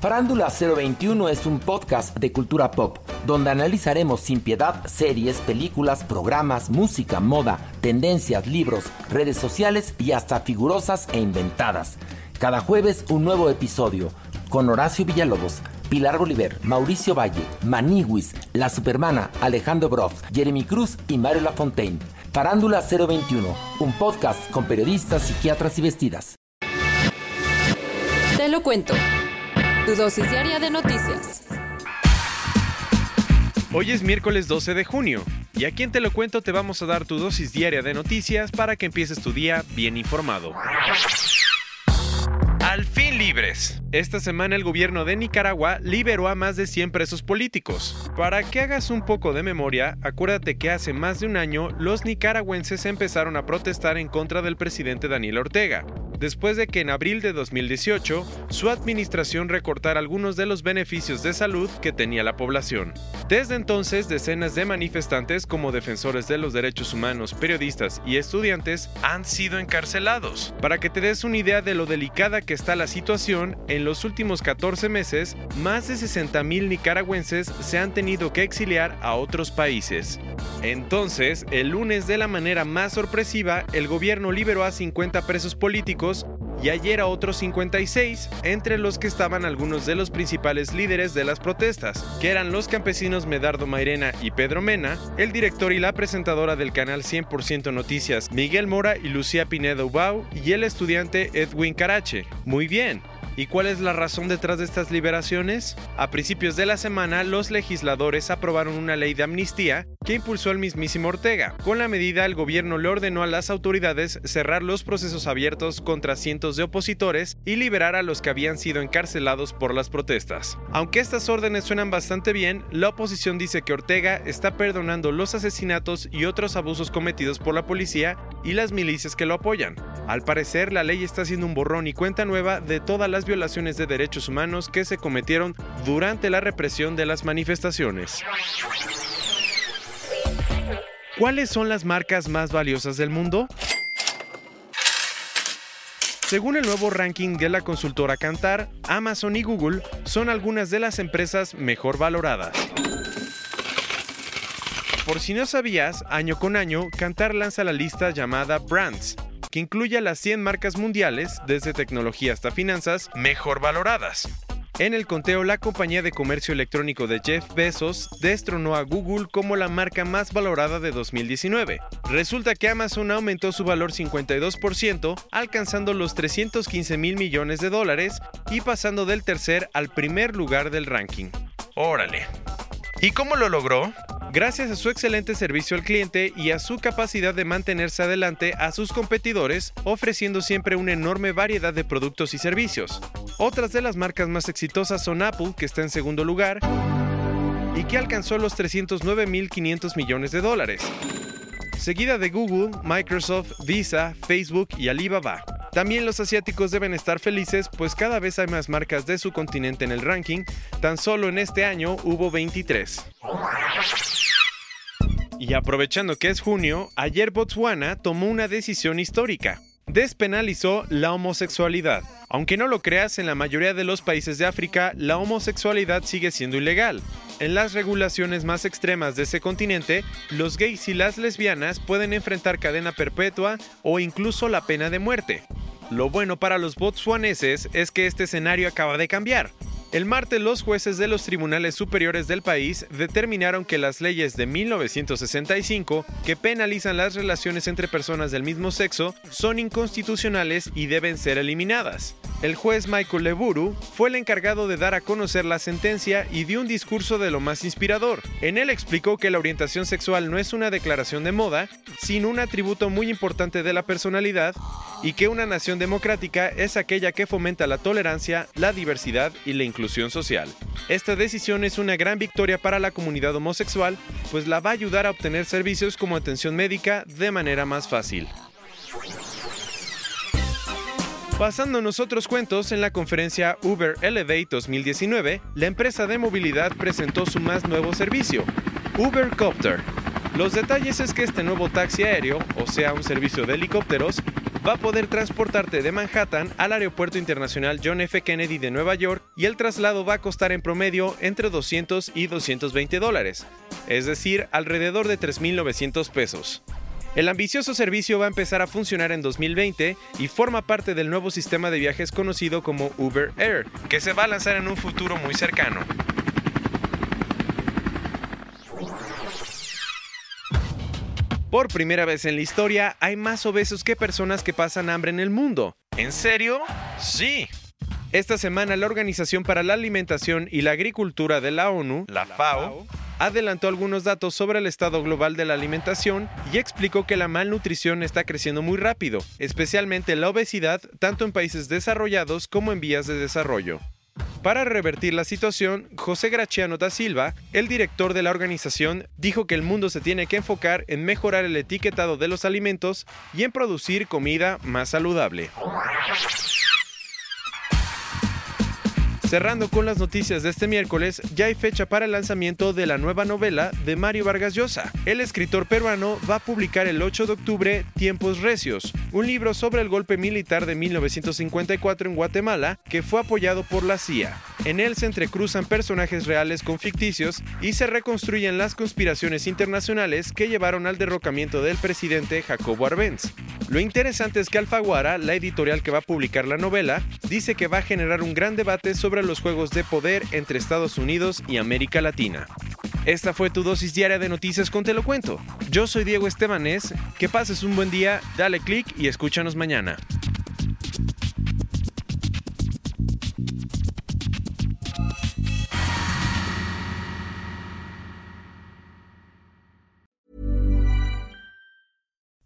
Farándula 021 es un podcast de cultura pop, donde analizaremos sin piedad series, películas, programas, música, moda, tendencias, libros, redes sociales y hasta figurosas e inventadas. Cada jueves un nuevo episodio, con Horacio Villalobos, Pilar Bolívar, Mauricio Valle, Maniwis, La Supermana, Alejandro Broff, Jeremy Cruz y Mario Lafontaine. Farándula 021, un podcast con periodistas, psiquiatras y vestidas. Te lo cuento. Tu dosis diaria de noticias. Hoy es miércoles 12 de junio y aquí en Te lo cuento te vamos a dar tu dosis diaria de noticias para que empieces tu día bien informado. Al fin libres. Esta semana el gobierno de Nicaragua liberó a más de 100 presos políticos. Para que hagas un poco de memoria, acuérdate que hace más de un año los nicaragüenses empezaron a protestar en contra del presidente Daniel Ortega después de que en abril de 2018 su administración recortara algunos de los beneficios de salud que tenía la población. Desde entonces, decenas de manifestantes como defensores de los derechos humanos, periodistas y estudiantes han sido encarcelados. Para que te des una idea de lo delicada que está la situación, en los últimos 14 meses, más de 60.000 nicaragüenses se han tenido que exiliar a otros países. Entonces, el lunes de la manera más sorpresiva, el gobierno liberó a 50 presos políticos y ayer a otros 56, entre los que estaban algunos de los principales líderes de las protestas, que eran los campesinos Medardo Mairena y Pedro Mena, el director y la presentadora del canal 100% Noticias Miguel Mora y Lucía Pinedo Ubau y el estudiante Edwin Carache. Muy bien, ¿Y cuál es la razón detrás de estas liberaciones? A principios de la semana, los legisladores aprobaron una ley de amnistía que impulsó el mismísimo Ortega. Con la medida, el gobierno le ordenó a las autoridades cerrar los procesos abiertos contra cientos de opositores y liberar a los que habían sido encarcelados por las protestas. Aunque estas órdenes suenan bastante bien, la oposición dice que Ortega está perdonando los asesinatos y otros abusos cometidos por la policía y las milicias que lo apoyan. Al parecer, la ley está haciendo un borrón y cuenta nueva de todas las violaciones de derechos humanos que se cometieron durante la represión de las manifestaciones. ¿Cuáles son las marcas más valiosas del mundo? Según el nuevo ranking de la consultora Cantar, Amazon y Google son algunas de las empresas mejor valoradas. Por si no sabías, año con año, Cantar lanza la lista llamada Brands, que incluye a las 100 marcas mundiales, desde tecnología hasta finanzas, mejor valoradas. En el conteo, la compañía de comercio electrónico de Jeff Bezos destronó a Google como la marca más valorada de 2019. Resulta que Amazon aumentó su valor 52%, alcanzando los 315 mil millones de dólares y pasando del tercer al primer lugar del ranking. Órale. ¿Y cómo lo logró? gracias a su excelente servicio al cliente y a su capacidad de mantenerse adelante a sus competidores, ofreciendo siempre una enorme variedad de productos y servicios. Otras de las marcas más exitosas son Apple, que está en segundo lugar, y que alcanzó los 309.500 millones de dólares, seguida de Google, Microsoft, Visa, Facebook y Alibaba. También los asiáticos deben estar felices, pues cada vez hay más marcas de su continente en el ranking, tan solo en este año hubo 23. Y aprovechando que es junio, ayer Botswana tomó una decisión histórica. Despenalizó la homosexualidad. Aunque no lo creas, en la mayoría de los países de África, la homosexualidad sigue siendo ilegal. En las regulaciones más extremas de ese continente, los gays y las lesbianas pueden enfrentar cadena perpetua o incluso la pena de muerte. Lo bueno para los botswaneses es que este escenario acaba de cambiar. El martes los jueces de los tribunales superiores del país determinaron que las leyes de 1965 que penalizan las relaciones entre personas del mismo sexo son inconstitucionales y deben ser eliminadas. El juez Michael Leburu fue el encargado de dar a conocer la sentencia y dio un discurso de lo más inspirador. En él explicó que la orientación sexual no es una declaración de moda, sino un atributo muy importante de la personalidad y que una nación democrática es aquella que fomenta la tolerancia, la diversidad y la inclusión social. Esta decisión es una gran victoria para la comunidad homosexual, pues la va a ayudar a obtener servicios como atención médica de manera más fácil. Basándonos otros cuentos, en la conferencia Uber Elevate 2019, la empresa de movilidad presentó su más nuevo servicio, Uber Copter. Los detalles es que este nuevo taxi aéreo, o sea un servicio de helicópteros, va a poder transportarte de Manhattan al Aeropuerto Internacional John F. Kennedy de Nueva York y el traslado va a costar en promedio entre 200 y 220 dólares, es decir, alrededor de 3.900 pesos. El ambicioso servicio va a empezar a funcionar en 2020 y forma parte del nuevo sistema de viajes conocido como Uber Air, que se va a lanzar en un futuro muy cercano. Por primera vez en la historia, hay más obesos que personas que pasan hambre en el mundo. ¿En serio? Sí. Esta semana la Organización para la Alimentación y la Agricultura de la ONU, la FAO, adelantó algunos datos sobre el estado global de la alimentación y explicó que la malnutrición está creciendo muy rápido, especialmente la obesidad tanto en países desarrollados como en vías de desarrollo. Para revertir la situación, José Graciano da Silva, el director de la organización, dijo que el mundo se tiene que enfocar en mejorar el etiquetado de los alimentos y en producir comida más saludable. Cerrando con las noticias de este miércoles, ya hay fecha para el lanzamiento de la nueva novela de Mario Vargas Llosa. El escritor peruano va a publicar el 8 de octubre Tiempos Recios, un libro sobre el golpe militar de 1954 en Guatemala que fue apoyado por la CIA. En él se entrecruzan personajes reales con ficticios y se reconstruyen las conspiraciones internacionales que llevaron al derrocamiento del presidente Jacobo Arbenz. Lo interesante es que Alfaguara, la editorial que va a publicar la novela, dice que va a generar un gran debate sobre los juegos de poder entre Estados Unidos y América Latina. Esta fue tu dosis diaria de noticias con Te lo cuento. Yo soy Diego Estebanés, que pases un buen día, dale click y escúchanos mañana.